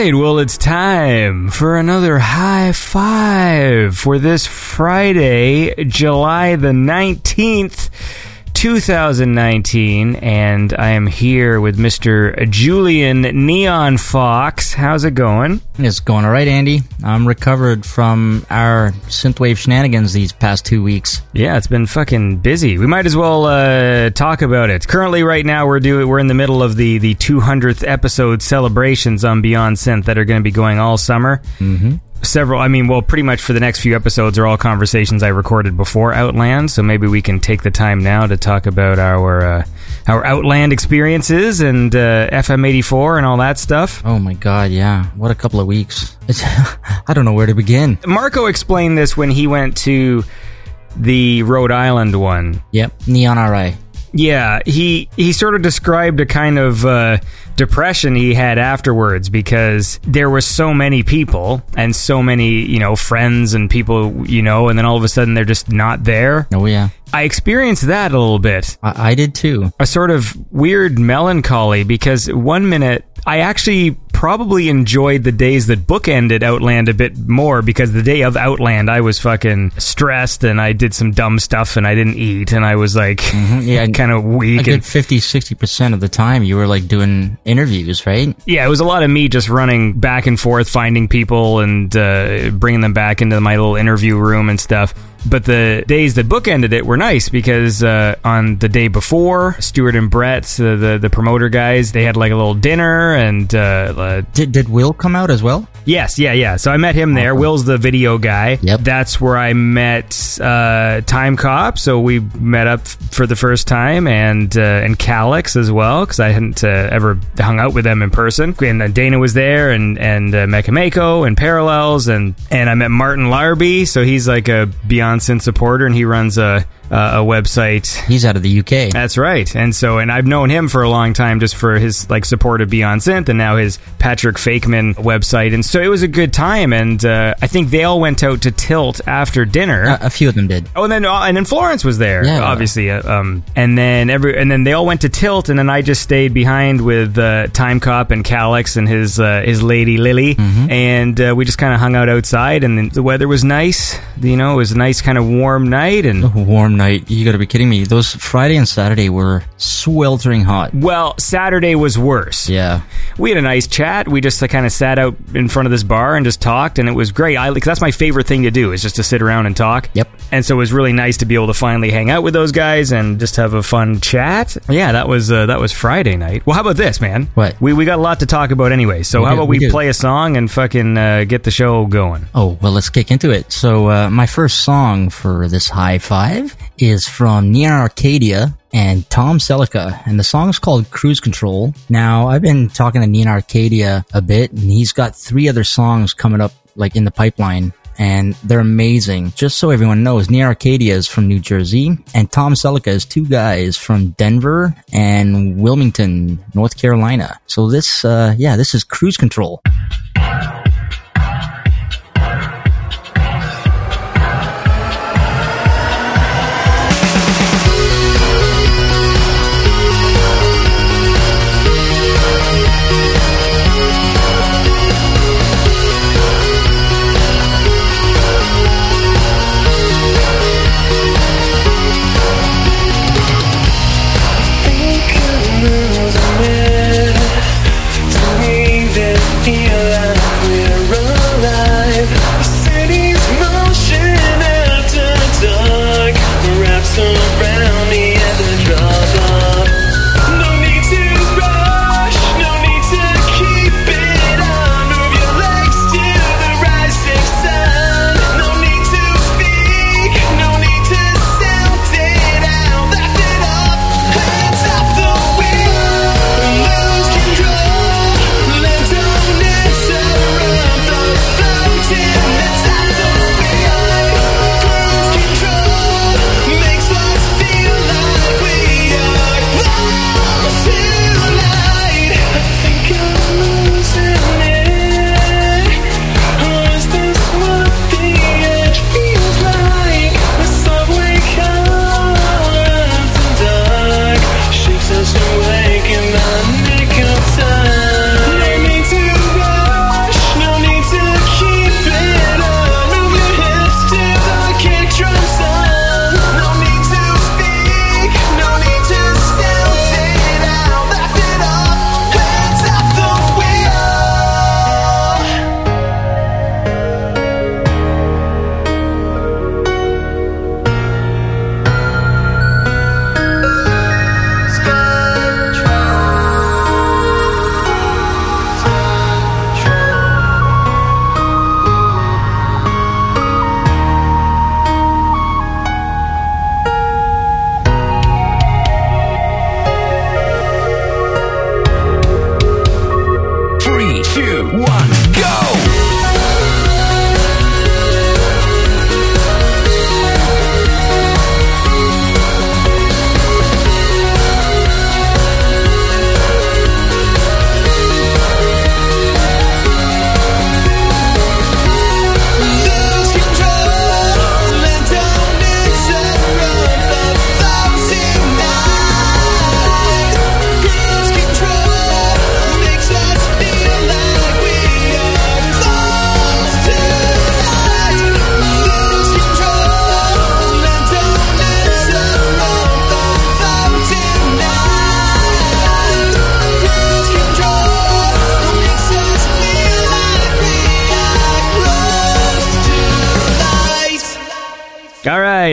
right, well, it's time for another high five for this Friday, July the 19th. 2019, and I am here with Mr. Julian Neon Fox. How's it going? It's going all right, Andy. I'm recovered from our synthwave shenanigans these past two weeks. Yeah, it's been fucking busy. We might as well uh, talk about it. Currently, right now, we're doing we're in the middle of the the 200th episode celebrations on Beyond Synth that are going to be going all summer. Mm-hmm. Several, I mean, well, pretty much for the next few episodes are all conversations I recorded before Outland. So maybe we can take the time now to talk about our uh, our Outland experiences and uh, FM84 and all that stuff. Oh my god, yeah. What a couple of weeks. I don't know where to begin. Marco explained this when he went to the Rhode Island one. Yep, Neon RI. Yeah, he he sort of described a kind of uh, depression he had afterwards because there were so many people and so many you know friends and people you know, and then all of a sudden they're just not there. Oh yeah. I experienced that a little bit. I, I did too. A sort of weird melancholy because one minute I actually probably enjoyed the days that bookended Outland a bit more because the day of Outland I was fucking stressed and I did some dumb stuff and I didn't eat and I was like Yeah, kind of A weak and 50, 60% of the time you were like doing interviews, right? yeah, it was a lot of me just running back and forth, finding people and uh, bringing them back into my little interview room and stuff. But the days that bookended it were nice because uh, on the day before, Stuart and Brett, uh, the the promoter guys, they had like a little dinner and uh, uh, Did, did Will come out as well? yes, yeah, yeah. So I met him there. Will's the video guy. Yep. That's where I met uh, Time Cop. So we met up for the first time, and uh, and Kalax as well because I hadn't uh, ever hung out with them in person. And uh, Dana was there, and and uh, Mecha Maiko and Parallels, and and I met Martin Larby. So he's like a Beyond Synth supporter, and he runs a a website He's out of the UK. that's right. And so, and I've known him for a long time just for his like support of Beyond Synth and now his Patrick Fakeman website. And so it was a good time. And uh, I think they all went out to Tilt after dinner. A, a few of them did. Oh, and then uh, and then Florence was there, Yeah. obviously. Uh, um, and then every and then they all went to Tilt, and then I just stayed behind with uh, Time Cop and Kalax and his uh, his lady Lily, Mm-hmm. and uh, we just kind of hung out outside, and the weather was nice. You know, it was a nice kind of warm night, and A night. You gotta be kidding me. Those Friday and Saturday were sweltering hot. well, Saturday was worse. Yeah. we had a nice chat. We just uh, kind of sat out in front of this bar and just talked, and it was great. I that's my favorite thing to do is just to sit around and talk. Yep. And so it was really nice to be able to finally hang out with those guys and just have a fun chat. Yeah, that was uh, that was Friday night. Well, how about this, man? What? We we got a lot to talk about anyway. So We how do, about we we, play a song and fucking uh, get the show going? Oh, well, let's kick into it. So, uh, my first song for this high five is from Neon Arcadia and Tom Celica, and the song is called Cruise Control. Now, I've been talking to Neon Arcadia a bit, and he's got three other songs coming up, like in the pipeline. And they're amazing. Just so everyone knows, Neon Arcadia is from New Jersey, and Tom Celica is two guys from Denver and Wilmington, North Carolina. So this, uh, yeah, this is Cruise Control.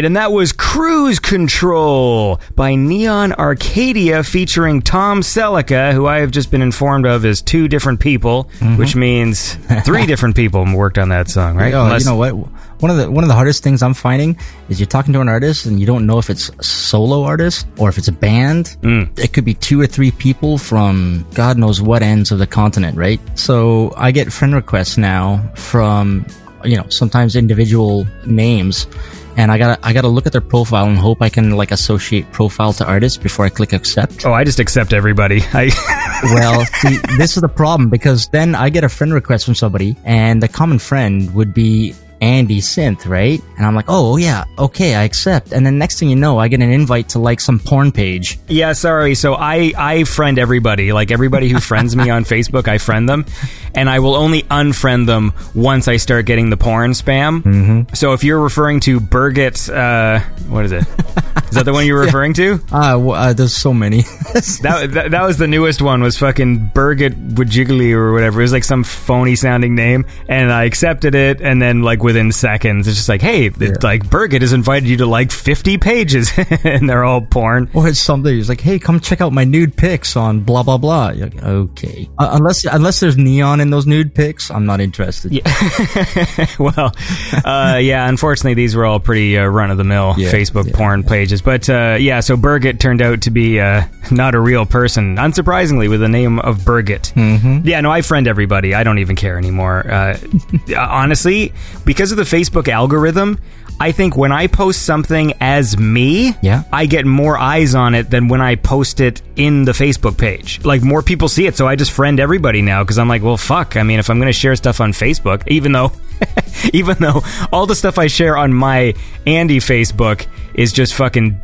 Right, and that was Cruise Control by Neon Arcadia featuring Tom Celica, who I have just been informed of as two different people, Mm-hmm. which means three different people worked on that song, right? Oh, Unless- you know what? One of the one of the hardest things I'm finding is you're talking to an artist and you don't know if it's a solo artist or if it's a band. Mm. It could be two or three people from God knows what ends of the continent, right? So I get friend requests now from you know sometimes individual names, and I gotta I gotta look at their profile and hope I can like associate profile to artist before I click accept. Oh, I just accept everybody. I Well, see, this is the problem because then I get a friend request from somebody, and the common friend would be Andy Synth, right? And I'm like, oh yeah, okay, I accept. And then next thing you know, I get an invite to like some porn page. Yeah, sorry. So I I friend everybody. Like everybody who friends me on Facebook, I friend them, and I will only unfriend them once I start getting the porn spam. Mm-hmm. So if you're referring to Birgit, uh, what is it? Is that the one you're referring to? Ah, w- uh, there's so many. That, that that was the newest one. Was fucking Birgit Wajigli or whatever. It was like some phony sounding name, and I accepted it, and then like within seconds, it's just like, hey, it's like Birgit has invited you to like 50 pages, and they're all porn. or it's something. It's like, hey, come check out my nude pics on blah blah blah. You're like, okay, uh, unless unless there's neon in those nude pics, I'm not interested. Yeah. well, uh, yeah, unfortunately, these were all pretty uh, run of the mill Yeah, Facebook yeah, porn pages. But uh, yeah, so Birgit turned out to be uh, not a real person, unsurprisingly, with the name of Birgit. Mm-hmm. Yeah, no, I friend everybody. I don't even care anymore. Uh, honestly, because of the Facebook algorithm. I think when I post something as me, Yeah. I get more eyes on it than when I post it in the Facebook page. Like more people see it, so I just friend everybody now because I'm like, well, fuck. I mean, if I'm going to share stuff on Facebook, even though, even though all the stuff I share on my Andy Facebook is just fucking.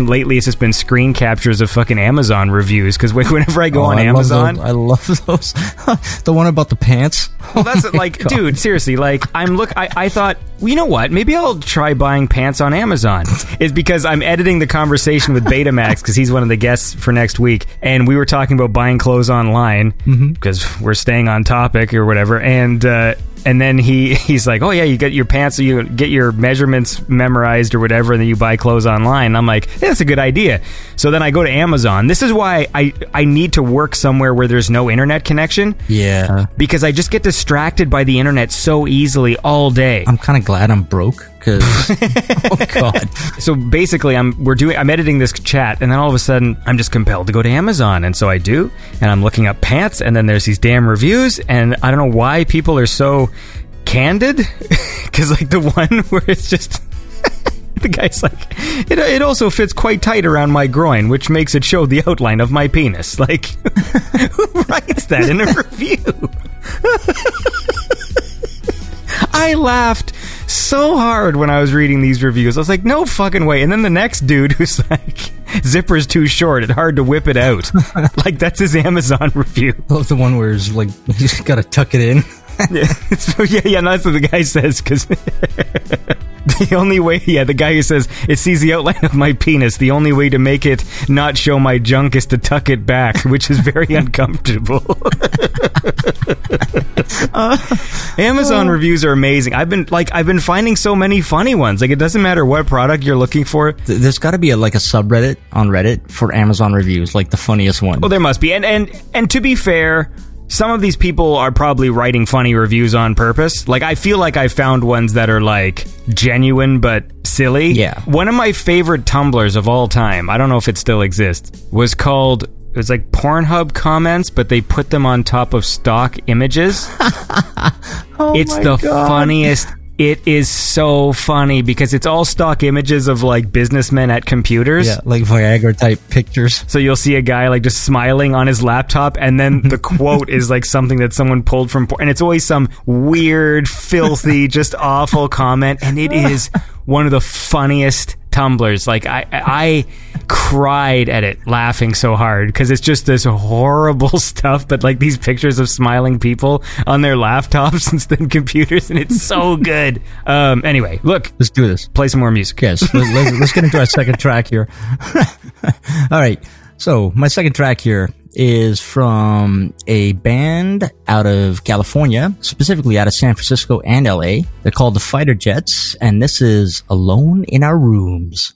Lately, it's just been screen captures of fucking Amazon reviews because whenever I go Oh, on I Amazon, Love. I love those. the one about the pants. well, that's like, dude, seriously, like, I'm look. I, I thought, well, you know what? Maybe I'll try buying pants on Amazon. Is because I'm editing the conversation with Betamax because he's one of the guests for next week, and we were talking about buying clothes online because we're staying on topic or whatever, and. uh and then he he's like, oh yeah, you get your pants, you get your measurements memorized or whatever, and then you buy clothes online. I'm like, yeah, that's a good idea. So then I go to Amazon. This is why I I need to work somewhere where there's no internet connection Yeah. because I just get distracted by the internet so easily all day. I'm kind of glad I'm broke because, oh god, So basically, I'm we're doing I'm editing this chat, and then all of a sudden, I'm just compelled to go to Amazon, and so I do, and I'm looking up pants, and then there's these damn reviews, and I don't know why people are so candid, because like the one where it's just. The guy's like, it, it also fits quite tight around my groin, which makes it show the outline of my penis. Like, who writes that in a review? I laughed so hard when I was reading these reviews. I was like, no fucking way. And then the next dude who's like, zipper's too short. It's hard to whip it out. like, that's his Amazon review. Love the one where he's like you just gotta tuck it in. Yeah, so, yeah, yeah, no, that's what the guy says, because the only way, yeah, the guy who says, it sees the outline of my penis, the only way to make it not show my junk is to tuck it back, which is very uncomfortable. Amazon oh. reviews are amazing. I've been, like, I've been finding so many funny ones. Like, it doesn't matter what product you're looking for. Th- There's got to be a, like a subreddit on Reddit for Amazon reviews, like the funniest one. Well, there must be. And and and to be fair, some of these people are probably writing funny reviews on purpose. Like I feel like I found ones that are like genuine but silly. Yeah. One of my favorite Tumblrs of all time, I don't know if it still exists, was called it was like Pornhub comments, but they put them on top of stock images. oh it's the funniest. It is so funny because it's all stock images of like businessmen at computers. yeah, like Viagra type pictures. So you'll see a guy like just smiling on his laptop, and then the quote is like something that someone pulled from, and it's always some weird, filthy, just awful comment, and it is one of the funniest Tumblrs. Like I, I cried at it, laughing so hard because it's just this horrible stuff, but like these pictures of smiling people on their laptops instead of computers, and it's so good. Um, anyway, look, Let's do this. play some more music. Yes, let's, let's, let's get into our second track here. All right. So, my second track here is from a band out of California, specifically out of San Francisco and LA. They're called the Fighter Jets, and this is Alone in Our Rooms.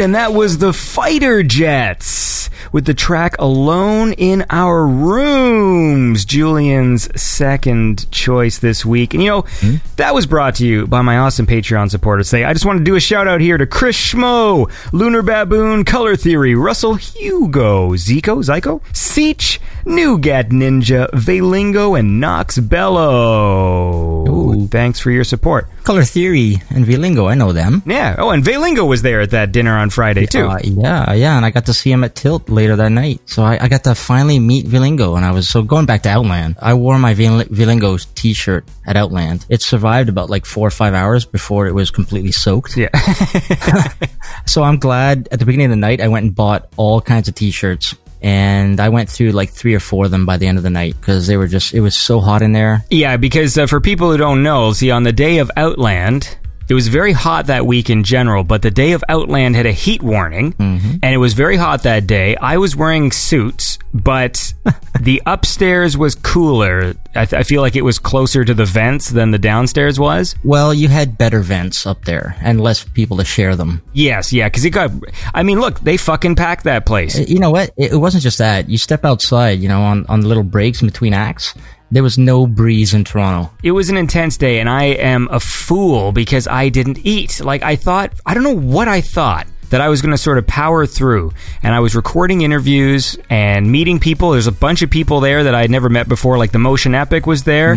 And that was the Fighter Jets with the track Alone in Our Rooms, Julian's second choice this week. And you know, hmm? that was brought to you by my awesome Patreon supporters. Say, I just want to do a shout out here to Chris Schmo, Lunar Baboon, Color Theory, Russell Hugo, Zico, Zyko, Seach, Nougat Ninja, Velingo, and Knox Bello. Ooh. Thanks for your support. Color Theory and Velingo, I know them. Yeah. Oh, and Velingo was there at that dinner on Friday, too. Uh, yeah, yeah. And I got to see him at Tilt later that night. So I, I got to finally meet Velingo. And I was, so going back to Outland, I wore my Velingo t shirt at Outland. It survived about like four or five hours before it was completely soaked. Yeah. so I'm glad at the beginning of the night, I went and bought all kinds of t shirts and I went through like three or four of them by the end of the night because they were just it was so hot in there. Yeah, because uh, for people who don't know, see, on the day of Outland, it was very hot that week in general, but the day of Outland had a heat warning, mm-hmm. and it was very hot that day. I was wearing suits, but the upstairs was cooler. I, th- I feel like it was closer to the vents than the downstairs was. Well, you had better vents up there and less people to share them. Yes, yeah, because it got. I mean, look, they fucking packed that place. Uh, you know what? It, it wasn't just that. You step outside, you know, on on the little breaks in between acts. There was no breeze in Toronto. It was an intense day, and I am a fool because I didn't eat. Like, I thought, I don't know what I thought. That I was going to sort of power through. And I was recording interviews and meeting people. There's a bunch of people there that I had never met before. Like the Motion Epic was there.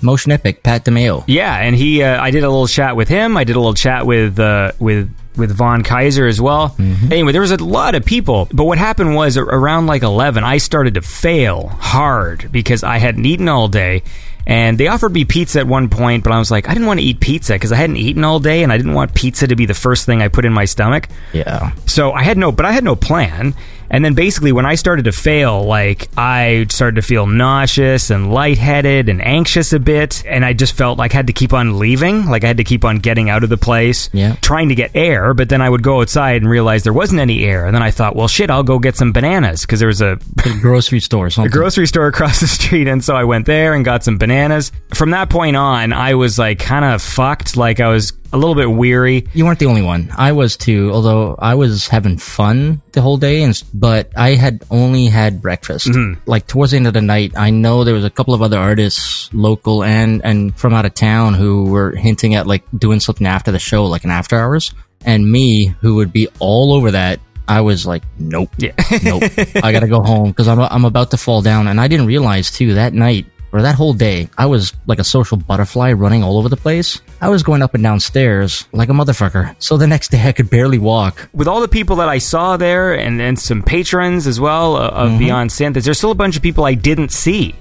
Motion Epic, Pat DeMeo. Yeah, and he, uh, I did a little chat with him. I did a little chat with, uh, with, with Von Kaiser as well. Mm-hmm. Anyway, there was a lot of people. But what happened was around like 11, I started to fail hard because I hadn't eaten all day. And they offered me pizza at one point, but I was like, I didn't want to eat pizza because I hadn't eaten all day and I didn't want pizza to be the first thing I put in my stomach. Yeah. So I had no, but I had no plan. And then basically, when I started to fail, like I started to feel nauseous and lightheaded and anxious a bit, and I just felt like I had to keep on leaving, like I had to keep on getting out of the place, Yeah. trying to get air. But then I would go outside and realize there wasn't any air, and then I thought, well, shit, I'll go get some bananas because there was a The grocery store or something. grocery store across the street and so I went there and got some bananas. From that point on, I was like kind of fucked, like I was a little bit weary. You weren't the only one. I was too, although I was having fun the whole day, and, but I had only had breakfast. Mm-hmm. Like towards the end of the night, I know there was a couple of other artists, local and, and from out of town, who were hinting at like doing something after the show, like an after hours. And me, who would be all over that, I was like, nope, Yeah. nope. I gotta go home because I'm, I'm about to fall down. And I didn't realize too that night or that whole day, I was like a social butterfly running all over the place. I was going up and down stairs like a motherfucker. So the next day I could barely walk. with all the people that I saw there and, and some patrons as well uh, of Beyond Synth, there's still a bunch of people I didn't see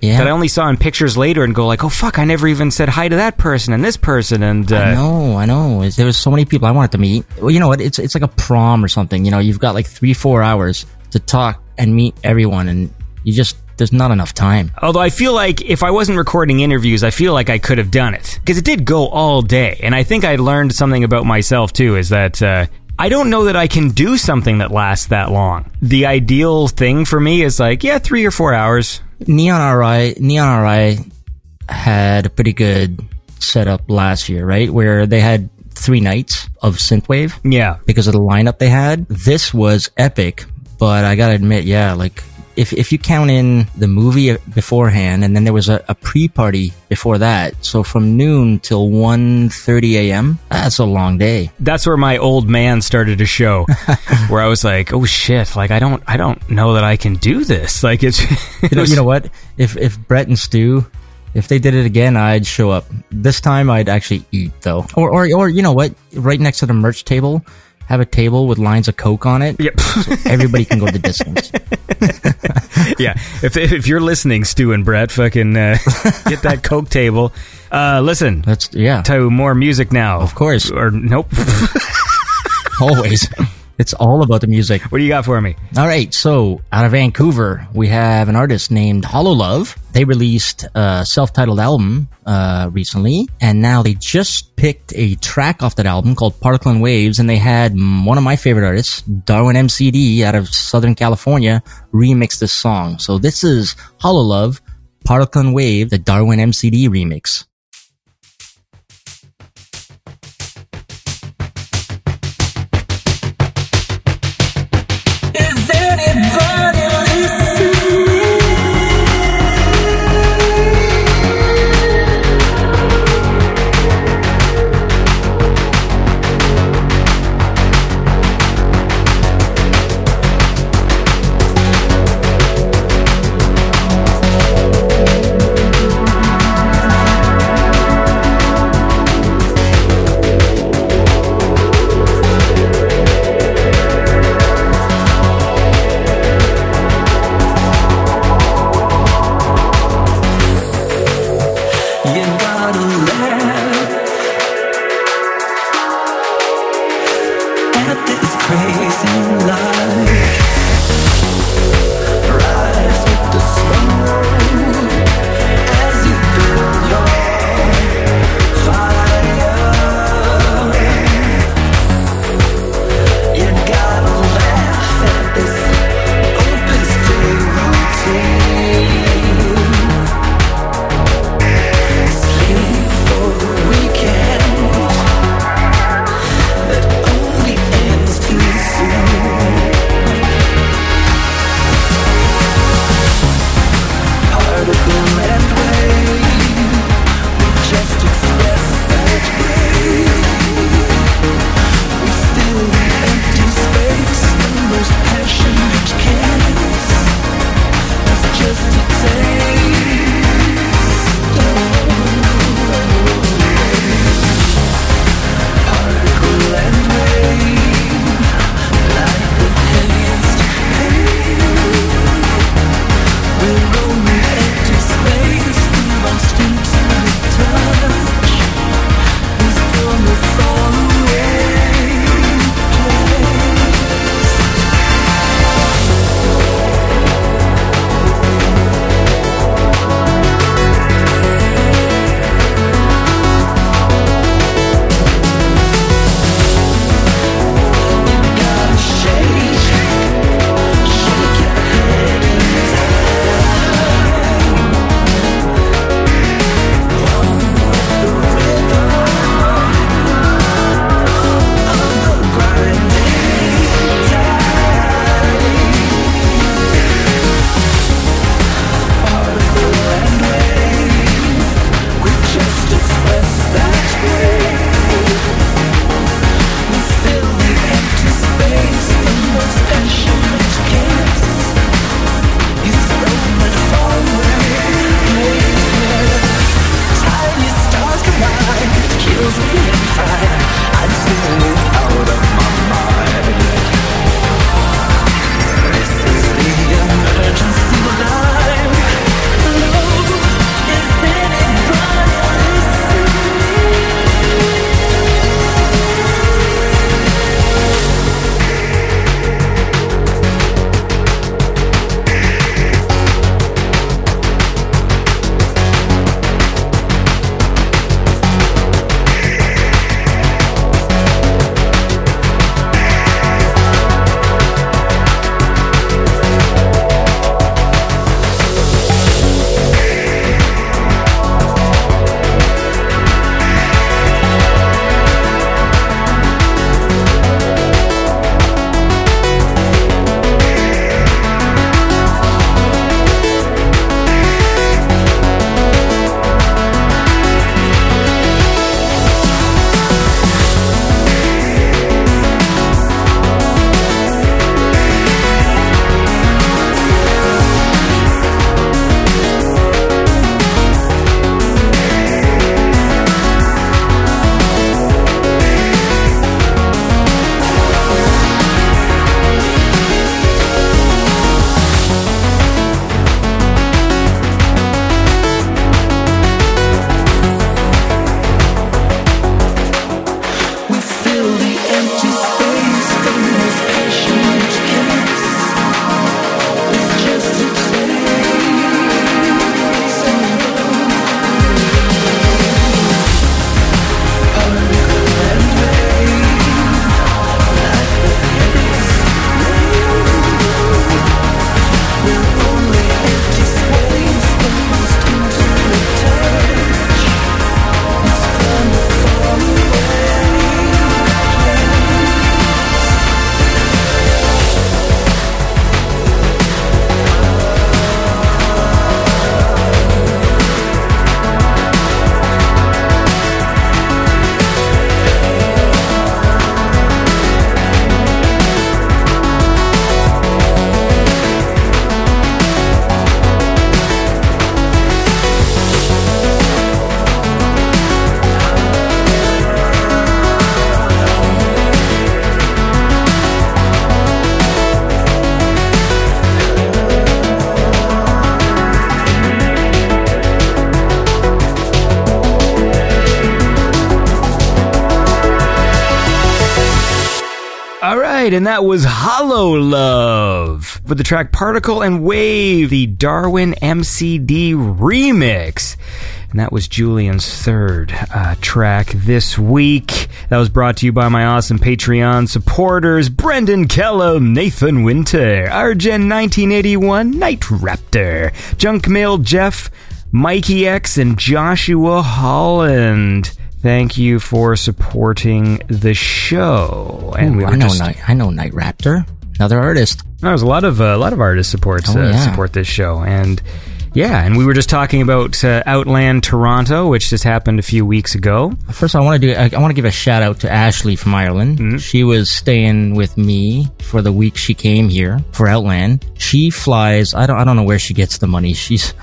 Yeah. that I only saw in pictures later and go like, oh fuck, I never even said hi to that person and this person and I uh, know, I know. There was so many people I wanted to meet. Well, you know what? It's it's like a prom or something. You know, you've got like three, four hours to talk and meet everyone, and you just there's not enough time. Although I feel like if I wasn't recording interviews, I feel like I could have done it because it did go all day, and I think I learned something about myself too. Is that uh, I don't know that I can do something that lasts that long. The ideal thing for me is like yeah, three or four hours. Neon RI, Neon RI had a pretty good setup last year, right? Where they had three nights of synthwave Yeah, because of the lineup they had. This was epic, but I gotta admit, yeah, like if if you count in the movie beforehand, and then there was a, a pre-party before that, so from noon till 1.30 a.m. That's a long day. that's where my old man started to show where i was like oh shit like i don't i don't know that i can do this like it's You know, you know what? If if Brett and Stu, if they did it again, I'd show up. This time, I'd actually eat though, or or or you know what? Right next to the merch table, have a table with lines of Coke on it. yep. Everybody can go the distance. yeah. If, if you're listening stu and brett fucking uh, get that coke table. Uh listen. That's yeah, to more music now. Of course, or nope. Always. It's all about the music. what do you got for me All right, so out of Vancouver, we have an artist named Hollow Love. They released a self-titled album uh, recently, and now they just picked a track off that album called Particle and Waves, and they had one of my favorite artists, Darwin MCD, out of Southern California, remix this song. So this is Hollow Love, Particle and Wave, the Darwin MCD remix. Hollow Love with the track Particle and Wave, the Darwin MCD remix. And that was Julian's third uh, track this week. That was brought to you by my awesome Patreon supporters Brendan Kellum, Nathan Winter, Argen 1981, Night Raptor, Junk Mail Jeff, Mikey X, and Joshua Holland. Thank you for supporting the show. And we Ooh, were I know just- Night. I know Night Raptor, another artist. there's a lot of uh, a lot of artists support Oh, uh, yeah. support this show, and yeah, and we were just talking about uh, Outland Toronto, which just happened a few weeks ago. First, I want to do. I, I want to give a shout out to Ashley from Ireland. Mm-hmm. She was staying with me for the week she came here for Outland. She flies. I don't. I don't know where she gets the money. She's,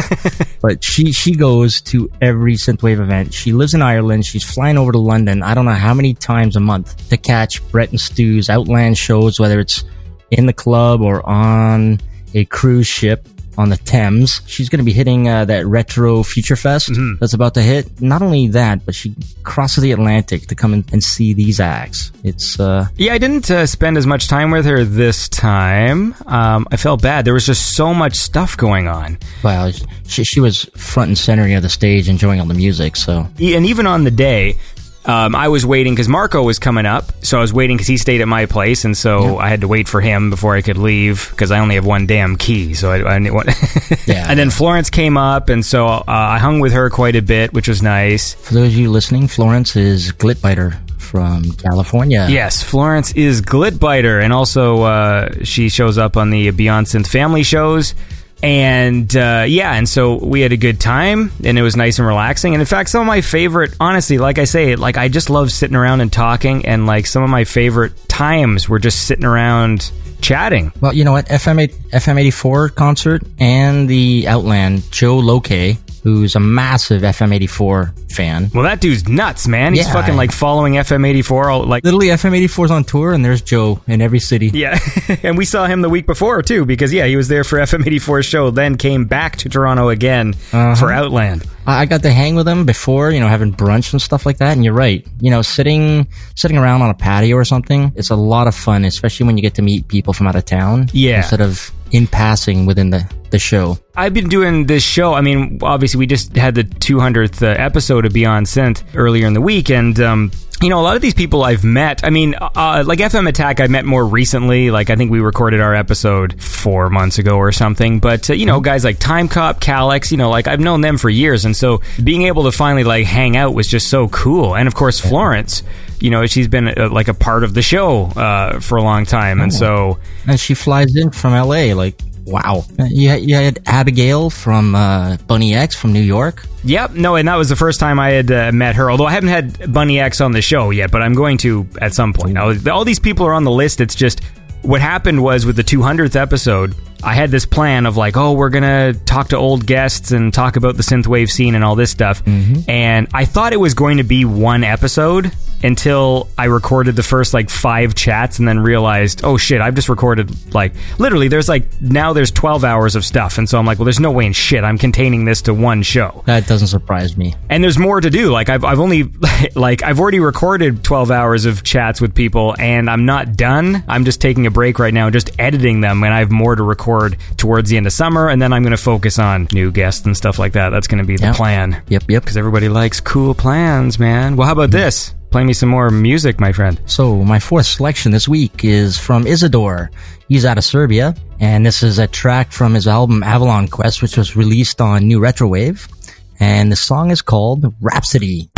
but she she goes to every synthwave event. She lives in Ireland. She's flying over to London. I don't know how many times a month to catch Brett and Stu's Outland shows, whether it's in the club or on a cruise ship on the Thames. She's going to be hitting uh, that retro Future Fest that's about to hit. Not only that, but she crosses the Atlantic to come in and see these acts. It's uh, Yeah, I didn't uh, spend as much time with her this time. Um, I felt bad. There was just so much stuff going on. well, she, she was front and center near the stage, enjoying all the music. So and even on the day, um, I was waiting because Marco was coming up, so I was waiting because he stayed at my place, and so I had to wait for him before I could leave because I only have one damn key. So I, I want. Yeah. and then Florence came up, and so uh, I hung with her quite a bit, which was nice. for those of you listening, Florence is Glitbiter from California. Yes, Florence is Glitbiter, and also uh, she shows up on the Beyond Synth family shows. And uh, yeah, and so we had a good time, and it was nice and relaxing. And in fact, some of my favorite, honestly, like I say, like I just love sitting around and talking. And like some of my favorite times were just sitting around chatting. Well, you know what? FM FM84 concert and the Outland Joe Loke, who's a massive FM84 fan. Well, that dude's nuts, man. He's Yeah. fucking like following FM84, all like. Literally, FM84's on tour, and there's Joe in every city. Yeah, and we saw him the week before too, because yeah, he was there for FM84's show, then came back to Toronto again uh-huh. for Outland. I got to hang with him before, you know, having brunch and stuff like that. And you're right, you know, sitting sitting around on a patio or something, it's a lot of fun, especially when you get to meet people from out of town. Yeah. instead of in passing within the the show. I've been doing this show. I mean, obviously, we just had the 200th uh, episode of Beyond Synth earlier in the week, and um, you know, a lot of these people I've met. I mean, uh, like FM Attack, I met more recently. Like, I think we recorded our episode four months ago or something. But uh, you know, guys like Time Cop, Kalax, you know, like I've known them for years, and so being able to finally like hang out was just so cool. And of course, Florence. You know, she's been uh, like a part of the show uh, for a long time, and so And she flies in from L.A. Like, wow. Uh, You had, you had Abigail from uh, Bunny X from New York. Yep, no, and that was the first time I had uh, met her. Although I haven't had Bunny X on the show yet, but I'm going to at some point. Now, all these people are on the list. It's just what happened was with the 200th episode, I had this plan of like, oh, we're gonna talk to old guests and talk about the synthwave scene and all this stuff. And I thought it was going to be one episode until I recorded the first like five chats and then realized, oh shit, I've just recorded like literally. There's like now there's 12 hours of stuff, and so I'm like, well, there's no way in shit I'm containing this to one show That doesn't surprise me. and there's more to do like I've, I've only like i've already recorded 12 hours of chats with people and i'm not done i'm just taking a break right now just editing them and i have more to record towards the end of summer and then i'm going to focus on new guests and stuff like that that's going to be the Yep. plan Yep, yep. because everybody likes cool plans man well how about this play me some more music my friend So my fourth selection this week is from Isidore. He's out of Serbia, and this is a track from his album Avalon Quest, which was released on New Retrowave. And the song is called Rhapsody.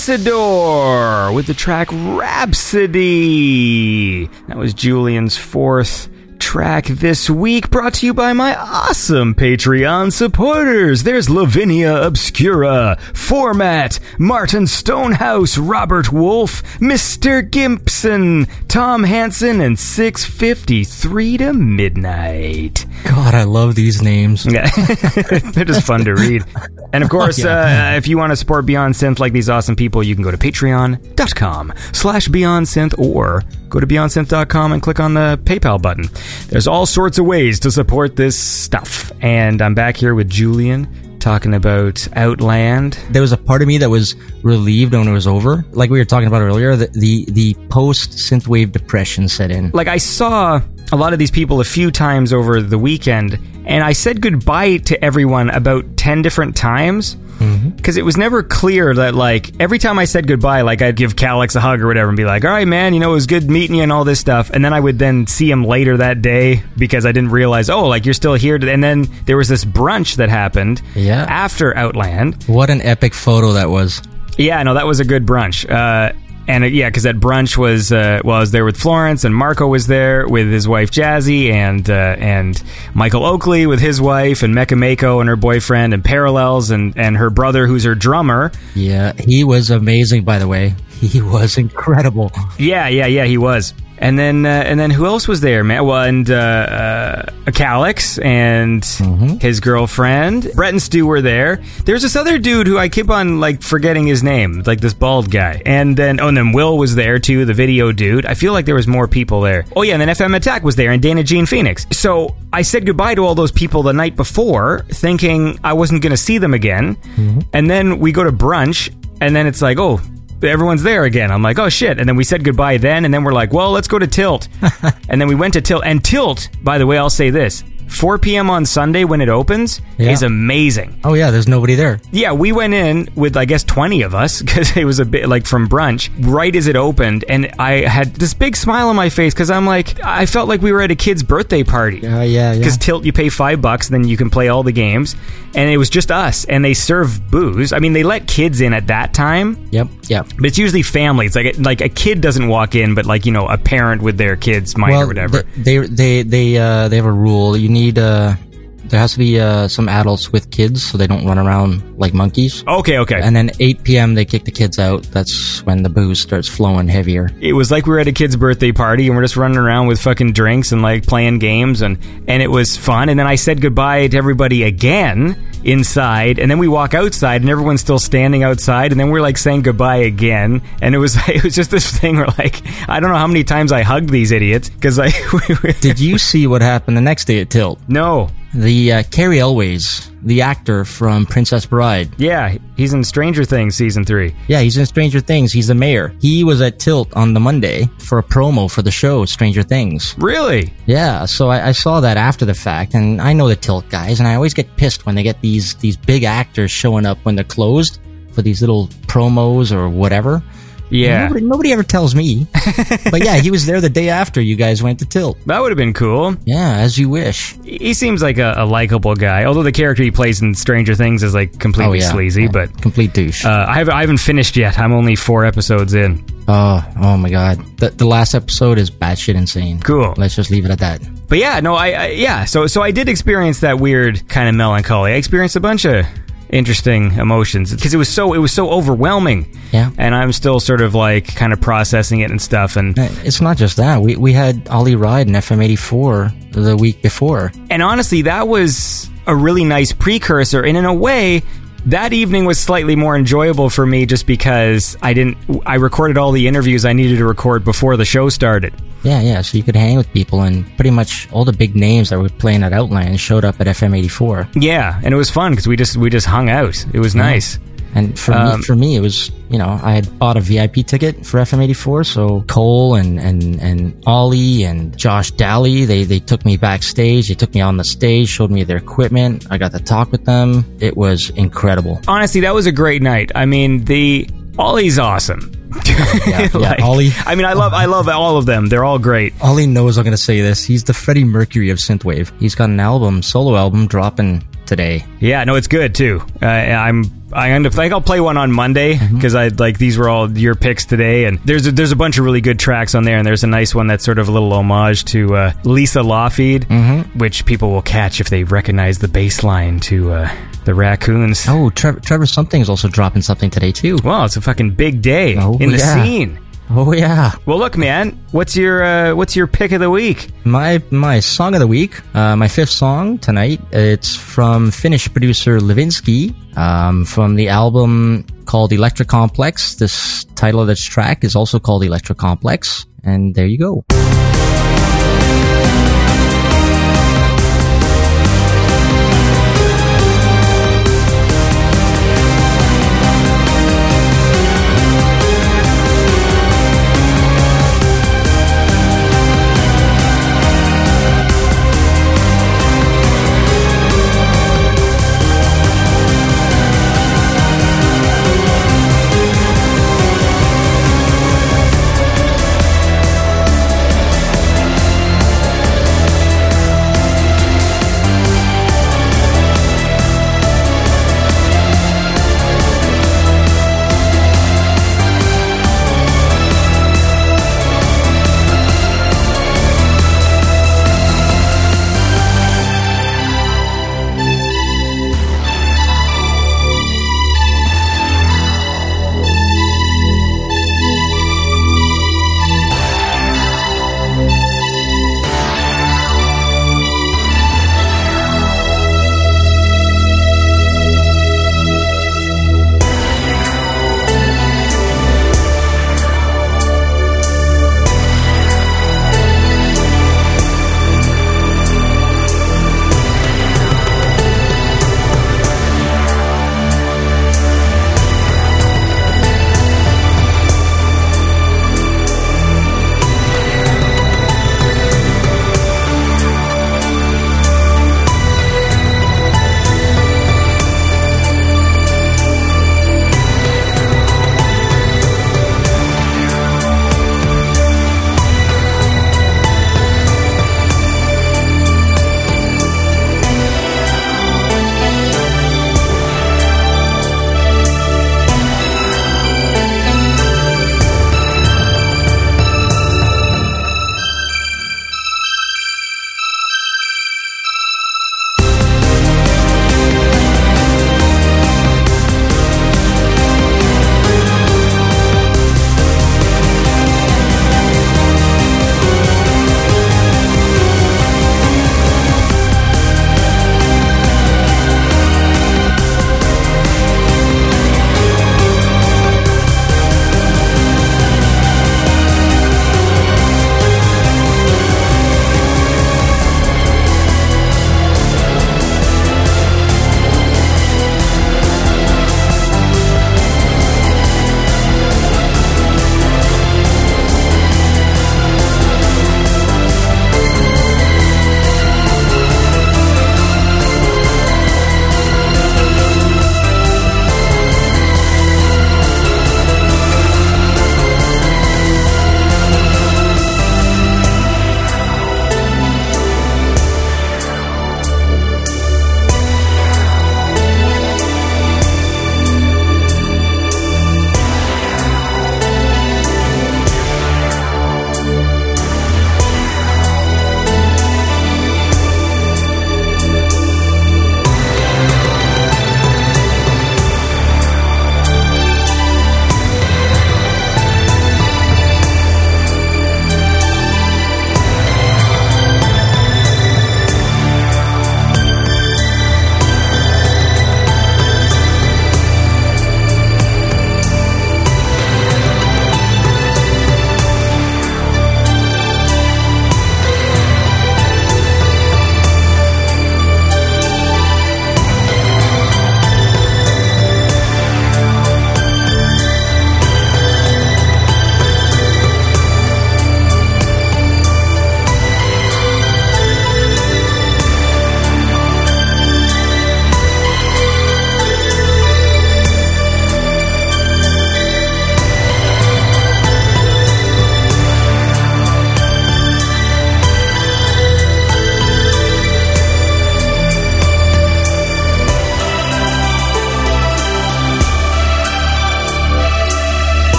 Isidore with the track Rhapsody. That was Julian's fourth track this week, brought to you by my awesome Patreon supporters. There's Lavinia Obscura, Format, Martin Stonehouse, Robert Wolf, Mr. Gimpson, Tom Hansen, and 653 to midnight. God, I love these names. Yeah, they're just fun to read. And of course, Yeah. uh, if you want to support Beyond Synth like these awesome people, you can go to patreon.com slash Beyond Synth or go to beyondsynth.com and click on the PayPal button. There's all sorts of ways to support this stuff. And I'm back here with Julian talking about Outland. There was a part of me that was relieved when it was over. Like we were talking about earlier, the the, the post synthwave depression set in. Like I saw a lot of these people a few times over the weekend, and I said goodbye to everyone about 10 different times. Because it was never clear that, like, every time I said goodbye, like, I'd give Kalax a hug or whatever and be like, all right, man, you know, it was good meeting you and all this stuff. And then I would then see him later that day because I didn't realize, oh, like, you're still here. And then there was this brunch that happened Yeah. after Outland. What an epic photo that was. Yeah, no, that was a good brunch. Uh, and uh, yeah, because that brunch was uh, well, I was there with Florence, and Marco was there with his wife Jazzy, and uh, and Michael Oakley with his wife, and Mecha Maiko and her boyfriend, and Parallels, and and her brother, who's her drummer. Yeah, he was amazing. By the way, he was incredible. Yeah, yeah, yeah, he was. And then, uh, and then, who else was there, man? Well, and uh, uh, Kalax and his girlfriend, Brett and Stu were there. There's this other dude who I keep on like forgetting his name, like this bald guy. And then, oh, and then Will was there too, the video dude. I feel like there was more people there. Oh yeah, and then FM Attack was there, and Dana Jean Phoenix. So I said goodbye to all those people the night before, thinking I wasn't going to see them again. And then we go to brunch, and then it's like, oh everyone's there again. I'm like, oh shit. And then we said goodbye then, and then we're like, well, let's go to Tilt. and then we went to Tilt. And Tilt, by the way, I'll say this 4 p.m. on Sunday when it opens Yeah. is amazing. Oh yeah, there's nobody there. Yeah, we went in with, I guess, 20 of us because it was a bit like from brunch right as it opened. And I had this big smile on my face because I'm like, I felt like we were at a kid's birthday party. Uh, yeah, yeah. Because Tilt, you pay five bucks, then you can play all the games. And it was just us, and they serve booze. I mean, they let kids in at that time, Yep, yep. but it's usually families. Like like a kid doesn't walk in, but like you know a parent with their kids might or whatever. They they they uh, they have a rule. You need uh, there has to be uh, some adults with kids so they don't run around like monkeys. okay, okay. And then 8 p.m. they kick the kids out. That's when the booze starts flowing heavier. it was like we were at a kid's birthday party and we're just running around with fucking drinks and like playing games and and it was fun. And then I said goodbye to everybody again inside, and then we walk outside and everyone's still standing outside, and then we're like saying goodbye again. And it was it was just this thing where like I don't know how many times I hugged these idiots because I Did you see what happened the next day at Tilt? no. The uh, Cary Elwes, the actor from Princess Bride. Yeah, he's in Stranger Things season three. Yeah, he's in Stranger Things. He's the mayor. He was at Tilt on the Monday for a promo for the show Stranger Things. Really? Yeah, so I, I saw that after the fact, and I know the Tilt guys, and I always get pissed when they get these these big actors showing up when they're closed for these little promos or whatever. Yeah. Nobody, nobody ever tells me. but yeah, he was there the day after you guys went to Tilt. That would have been cool. Yeah, as you wish. He seems like a, a likable guy, although the character he plays in Stranger Things is like completely oh yeah, sleazy. Yeah, But complete douche. uh, I haven't I haven't finished yet. I'm only four episodes in. oh, oh my god. The the last episode is batshit insane. Cool. Let's just leave it at that. But yeah, no, I, I yeah. So so I did experience that weird kind of melancholy. I experienced a bunch of interesting emotions because it was so it was so overwhelming. Yeah. And I'm still sort of like kind of processing it and stuff. And Uh, It's not just that. We we had Ollie Wride in FM84 the week before. and honestly, that was a really nice precursor. And in a way, that evening was slightly more enjoyable for me just because I didn't. I recorded all the interviews I needed to record before the show started. Yeah, yeah. So you could hang with people, and pretty much all the big names that were playing at Outland showed up at FM84. Yeah, and it was fun because we just we just hung out. It was nice. And for Um, me, for me, it was you know I had bought a VIP ticket for FM84, so Cole and and and Ollie and Josh Daly they they took me backstage. They took me on the stage, showed me their equipment. I got to talk with them. It was incredible. honestly, that was a great night. I mean, the Ollie's awesome. Yeah, yeah, Ollie. I mean, I love I love all of them. They're all great. Ollie knows I'm going to say this. He's the Freddie Mercury of synthwave. He's got an album, solo album, dropping today. Yeah, no, it's good too. Uh, I'm I end up think I'll play one on Monday because I like these were all your picks today, and there's a, there's a bunch of really good tracks on there, and there's a nice one that's sort of a little homage to uh, Lisa Lougheed, which people will catch if they recognize the bass line to uh, the Raccoons. Oh, Trevor, Trevor Something is also dropping something today too. Wow, it's a fucking big day Oh, in the yeah. scene. Oh yeah, Well, look, man, what's your uh, what's your pick of the week? my my song of the week, uh, my fifth song tonight. It's from Finnish producer Levinsky, um, from the album called Electra Complex. This title of this track is also called Electra Complex, and there you go.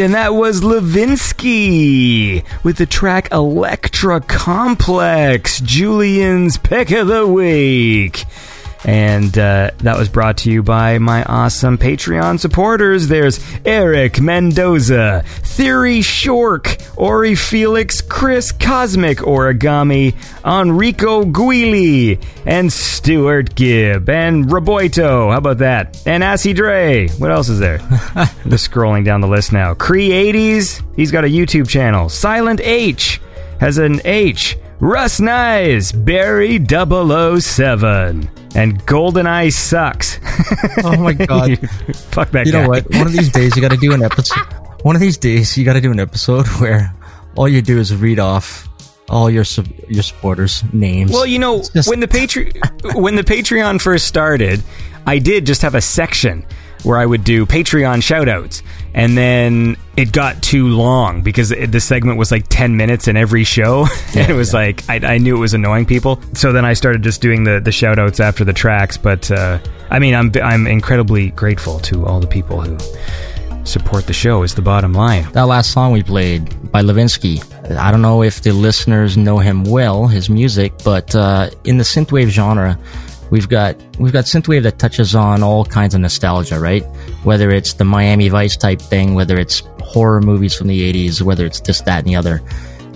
Right, and that was Levinsky with the track Electra Complex, Julian's pick of the week. And uh, that was brought to you by my awesome Patreon supporters. There's Eric Mendoza, Theory Shork, Ori Felix, Chris Cosmic Origami, Enrico Guili, and Stuart Gibb, and Roboito. How about that? And Assy Dre. What else is there? Just scrolling down the list now. Cree80s, he's got a YouTube channel. Silent H has an H. Russ Nyes, Barry 007, and GoldenEye sucks. Oh my god. Fuck that you guy. know what? One of these days you got to do an episode. One of these days you got to do an episode where all you do is read off all your sub- your supporters' names. Well, you know, just- when the Patre- when the Patreon first started, I did just have a section where I would do Patreon shoutouts, and then it got too long because it, the segment was like ten minutes in every show, and it was like I, I knew it was annoying people. So then I started just doing the the shoutouts after the tracks. But uh, I mean, I'm I'm incredibly grateful to all the people who support the show. Is the bottom line. that last song we played by Levinsky. I don't know if the listeners know him well, his music, but uh, in the synthwave genre, we've got we've got synthwave that touches on all kinds of nostalgia, right? Whether it's the Miami Vice type thing, whether it's horror movies from the '80s, whether it's this, that, and the other.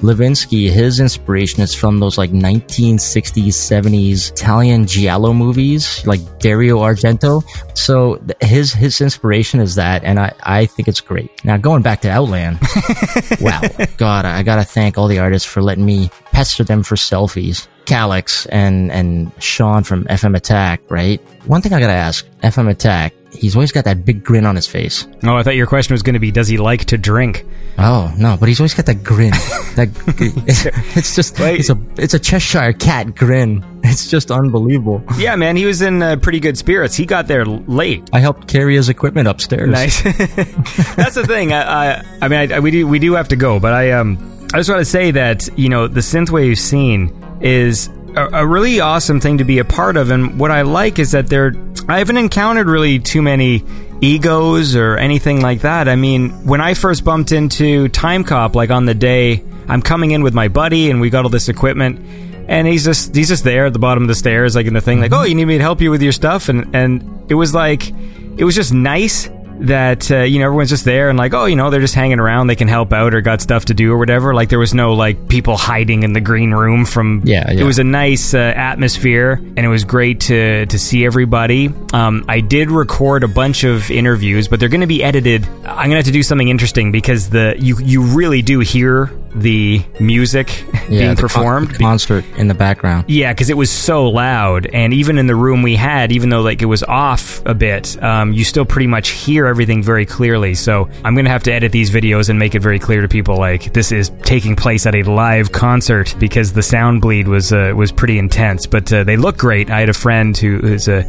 Levinsky, his inspiration is from those like 1960s, 70s Italian giallo movies, like Dario Argento. So his his inspiration is that, and I, I think it's great. Now going back to Outland, wow, God, I gotta thank all the artists for letting me pester them for selfies. Kalax and and Sean from FM Attack, right? One thing I gotta ask, FM Attack, he's always got that big grin on his face. Oh, I thought your question was going to be, does he like to drink? Oh no, but he's always got that grin. that it's just Wait. it's a it's a Cheshire cat grin. It's just unbelievable. Yeah, man, he was in uh, pretty good spirits. He got there late. I helped carry his equipment upstairs. Nice. That's the thing. I, I, I mean, I, we do we do have to go, but I um I just want to say that you know the synthwave scene is a, a really awesome thing to be a part of, and what I like is that there I haven't encountered really too many egos or anything like that. I mean, when I first bumped into Time Cop, like on the day I'm coming in with my buddy, and we got all this equipment. And he's just he's just there at the bottom of the stairs, like in the thing, like, mm-hmm. oh, you need me to help you with your stuff, and and it was like, it was just nice that uh, you know everyone's just there and like oh you know they're just hanging around. They can help out or got stuff to do or whatever. Like there was no like people hiding in the green room from Yeah, it was a nice uh, atmosphere and it was great to to see everybody. Um, I did record a bunch of interviews but they're going to be edited. I'm gonna have to do something interesting because the you you really do hear the music being the con- performed the concert in the background. yeah, because it was so loud, and even in the room we had, even though like it was off a bit, um, you still pretty much hear everything very clearly. So I'm gonna have to edit these videos and make it very clear to people like this is taking place at a live concert because the sound bleed was uh, was pretty intense. But uh, they look great. I had a friend who is a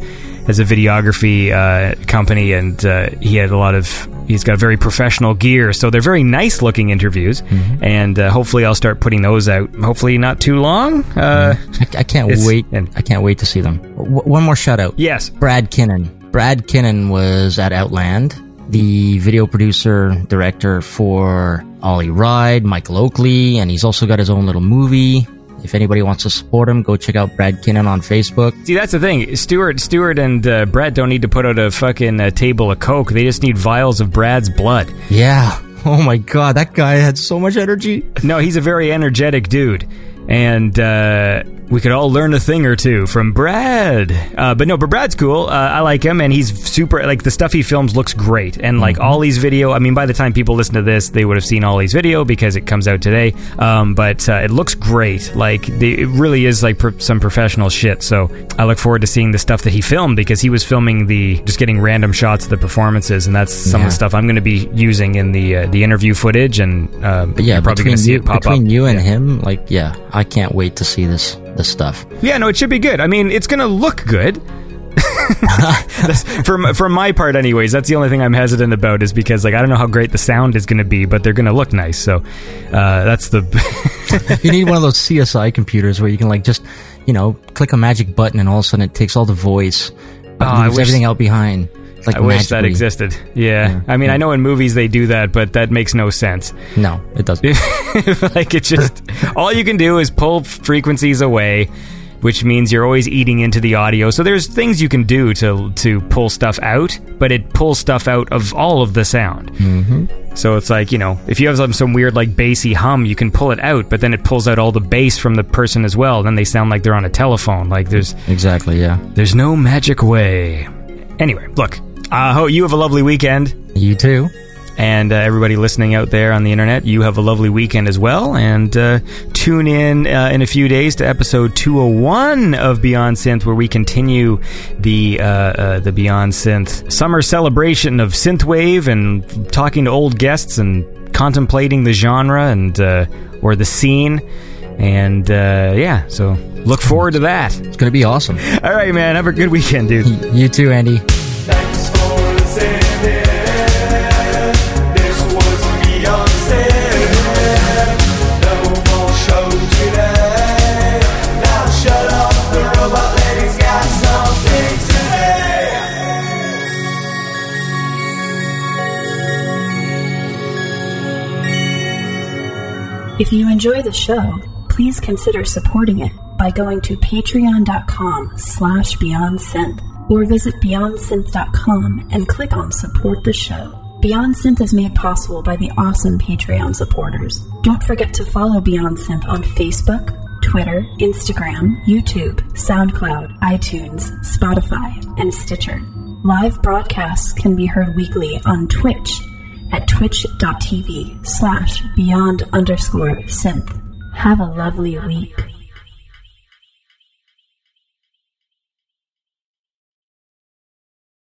has a videography uh, company, and uh, he had a lot of. He's got very professional gear, so they're very nice looking interviews, and uh, hopefully I'll start putting those out. Hopefully not too long. Uh, I, I can't wait. and- I can't wait to see them. W- one more shout out. Yes. Brad Kinnon. Brad Kinnon was at Outland, the video producer, director for Ollie Wride, Michael Oakley, and he's also got his own little movie. If anybody wants to support him, go check out Brad Kinnon on Facebook. See, that's the thing. Stuart, Stuart, and uh, Brett don't need to put out a fucking uh, table of coke. They just need vials of Brad's blood. Yeah. Oh my god, that guy had so much energy. No, he's a very energetic dude, and uh, we could all learn a thing or two from Brad. Uh, but no, but Brad's cool. Uh, I like him, and he's super. Like the stuff he films looks great, and like Ollie's video. I mean, by the time people listen to this, they would have seen Ollie's video because it comes out today. Um, but uh, it looks great. Like the, it really is like pro- some professional shit. So I look forward to seeing the stuff that he filmed because he was filming the just getting random shots of the performances, and that's some of the stuff I'm going to be using in the uh, the interview footage. And uh, yeah, you're probably going to see you, it pop between up. you and Yeah. him, like, yeah, I can't wait to see this this stuff. Yeah, no, it should be good. I mean, it's going to look good. For for my part, anyways, that's the only thing I'm hesitant about is because like I don't know how great the sound is going to be, but they're going to look nice. So uh, that's the you need one of those CSI computers where you can like just, you know, click a magic button and all of a sudden it takes all the voice, Oh, leaves everything out behind. Like I wish that existed. Yeah. I mean, I know in movies they do that, but that makes no sense. No, it doesn't. like it just all you can do is pull frequencies away, which means you're always eating into the audio. So there's things you can do to to pull stuff out, but it pulls stuff out of all of the sound. Mm-hmm. So it's like you know, if you have some, some weird like bassy hum, you can pull it out, but then it pulls out all the bass from the person as well. Then they sound like they're on a telephone. Like there's exactly. Yeah. there's no magic way. Anyway, look. I hope you have a lovely weekend. You too. And uh, everybody listening out there on the internet, you have a lovely weekend as well. And uh, tune in uh, in a few days to episode 201 of Beyond Synth, where we continue the uh, uh, the Beyond Synth summer celebration of synthwave and talking to old guests and contemplating the genre and uh, or the scene. And uh, yeah, so look forward to that. It's gonna be awesome. All right, man. Have a good weekend, dude. You too, Andy. If you enjoy the show, please consider supporting it by going to patreon.com slash beyondsynth or visit beyondsynth.com and click on support the show. Beyond Synth is made possible by the awesome Patreon supporters. Don't forget to follow Beyond Synth on Facebook, Twitter, Instagram, YouTube, SoundCloud, iTunes, Spotify, and Stitcher. Live broadcasts can be heard weekly on Twitch at twitch.tv slash beyond underscore synth. Have a lovely week.